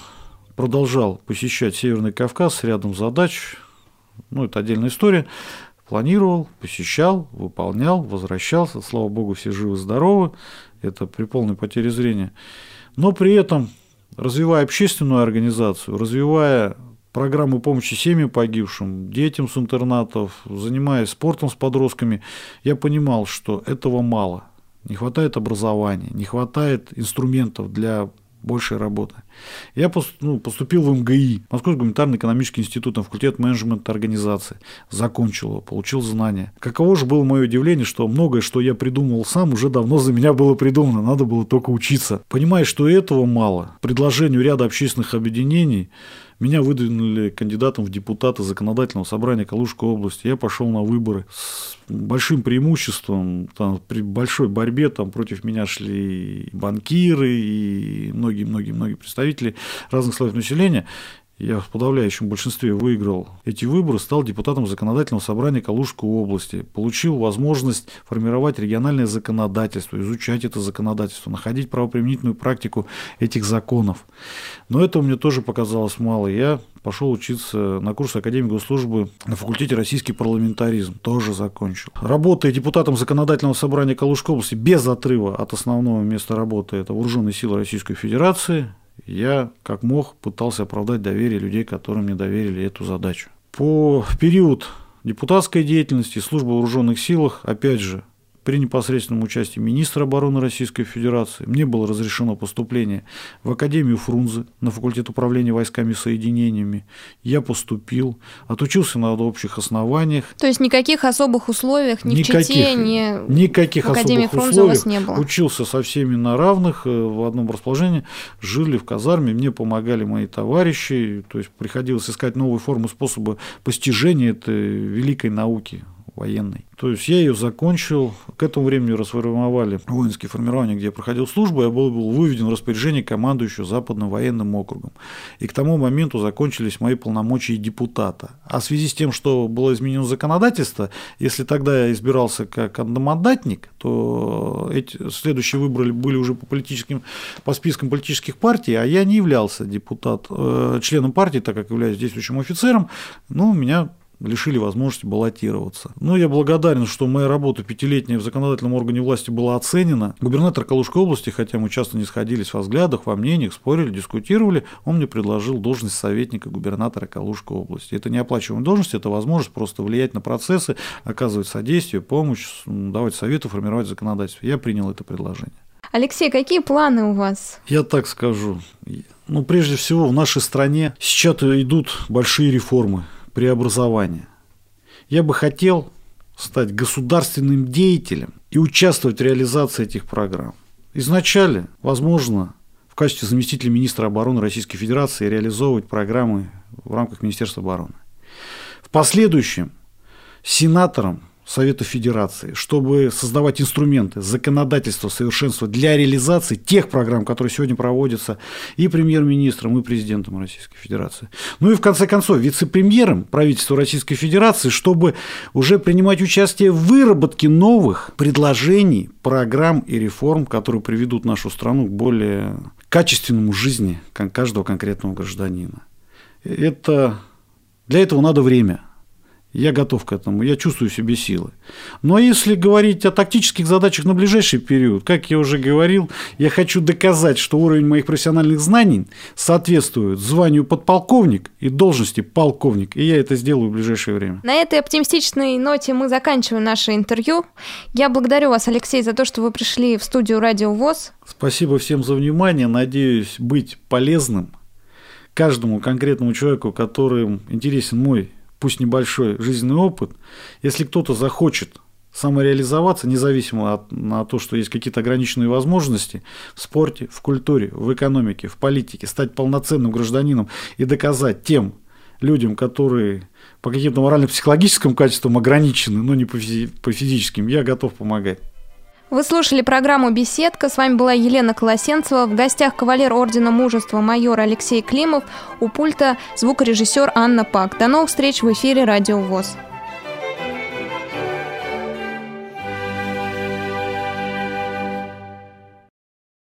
продолжал посещать Северный Кавказ с рядом задач, ну, это отдельная история. Планировал, посещал, выполнял, возвращался. Слава богу, все живы-здоровы. Это при полной потере зрения. Но при этом, развивая общественную организацию, развивая программы помощи семьям погибшим, детям с интернатов, занимаясь спортом с подростками, я понимал, что этого мало. Не хватает образования, не хватает инструментов для большей работы. Я ну, поступил в МГИ, Московский гуманитарно-экономический институт, на факультет менеджмента организации. Закончил его, получил знания. Каково же было мое удивление, что многое, что я придумывал сам, уже давно за меня было придумано, надо было только учиться. Понимая, что этого мало, предложению ряда общественных объединений меня выдвинули кандидатом в депутаты законодательного собрания Калужской области. Я пошел на выборы с большим преимуществом, там, при большой борьбе там, против меня шли и банкиры, и многие-многие-многие представители разных слоев населения. Я в подавляющем большинстве выиграл эти выборы, стал депутатом законодательного собрания Калужской области, получил возможность формировать региональное законодательство, изучать это законодательство, находить правоприменительную практику этих законов. Но этого мне тоже показалось мало. Я пошел учиться на курс Академии госслужбы на факультете российский парламентаризм, тоже закончил. Работая депутатом законодательного собрания Калужской области без отрыва от основного места работы, это вооруженные силы Российской Федерации, я как мог пытался оправдать доверие людей, которым мне доверили эту задачу. По период депутатской деятельности, службы в вооруженных силах, опять же, при непосредственном участии министра обороны Российской Федерации мне было разрешено поступление в Академию Фрунзе на факультет управления войсками и соединениями. Я поступил, отучился на общих основаниях. То есть никаких особых условиях ни никаких, в Чите, ни никаких в Академии особых Фрунзе условиях. у вас не было? Учился со всеми на равных, э, в одном расположении, жили в казарме, мне помогали мои товарищи, то есть приходилось искать новые формы, способы постижения этой великой науки военной. То есть я ее закончил, к этому времени расформировали воинские формирования, где я проходил службу, я был, был выведен в распоряжение командующего Западным военным округом. И к тому моменту закончились мои полномочия депутата. А в связи с тем, что было изменено законодательство, если тогда я избирался как одномандатник, то эти следующие выборы были уже по политическим, по спискам политических партий, а я не являлся депутат, э, членом партии, так как являюсь действующим офицером, ну, меня лишили возможности баллотироваться. Но я благодарен, что моя работа пятилетняя в законодательном органе власти была оценена. Губернатор Калужской области, хотя мы часто не сходились во взглядах, во мнениях, спорили, дискутировали, он мне предложил должность советника губернатора Калужской области. Это не оплачиваемая должность, это возможность просто влиять на процессы, оказывать содействие, помощь, давать советы, формировать законодательство. Я принял это предложение. Алексей, какие планы у вас? Я так скажу. Ну, прежде всего, в нашей стране сейчас идут большие реформы преобразования. Я бы хотел стать государственным деятелем и участвовать в реализации этих программ. Изначально, возможно, в качестве заместителя министра обороны Российской Федерации реализовывать программы в рамках Министерства обороны. В последующем сенатором Совета Федерации, чтобы создавать инструменты законодательства, совершенства для реализации тех программ, которые сегодня проводятся и премьер-министром, и президентом Российской Федерации. Ну и в конце концов вице-премьером правительства Российской Федерации, чтобы уже принимать участие в выработке новых предложений, программ и реформ, которые приведут нашу страну к более качественному жизни каждого конкретного гражданина. Это, для этого надо время – я готов к этому, я чувствую в себе силы. Но если говорить о тактических задачах на ближайший период, как я уже говорил, я хочу доказать, что уровень моих профессиональных знаний соответствует званию подполковник и должности полковник. И я это сделаю в ближайшее время. На этой оптимистичной ноте мы заканчиваем наше интервью. Я благодарю вас, Алексей, за то, что вы пришли в студию Радио ВОЗ. Спасибо всем за внимание. Надеюсь быть полезным каждому конкретному человеку, которым интересен мой пусть небольшой жизненный опыт, если кто-то захочет самореализоваться, независимо от на то, что есть какие-то ограниченные возможности в спорте, в культуре, в экономике, в политике, стать полноценным гражданином и доказать тем людям, которые по каким-то морально-психологическим качествам ограничены, но не по, физи- по физическим, я готов помогать. Вы слушали программу «Беседка». С вами была Елена Колосенцева. В гостях кавалер Ордена Мужества майор Алексей Климов. У пульта звукорежиссер Анна Пак. До новых встреч в эфире «Радио ВОЗ».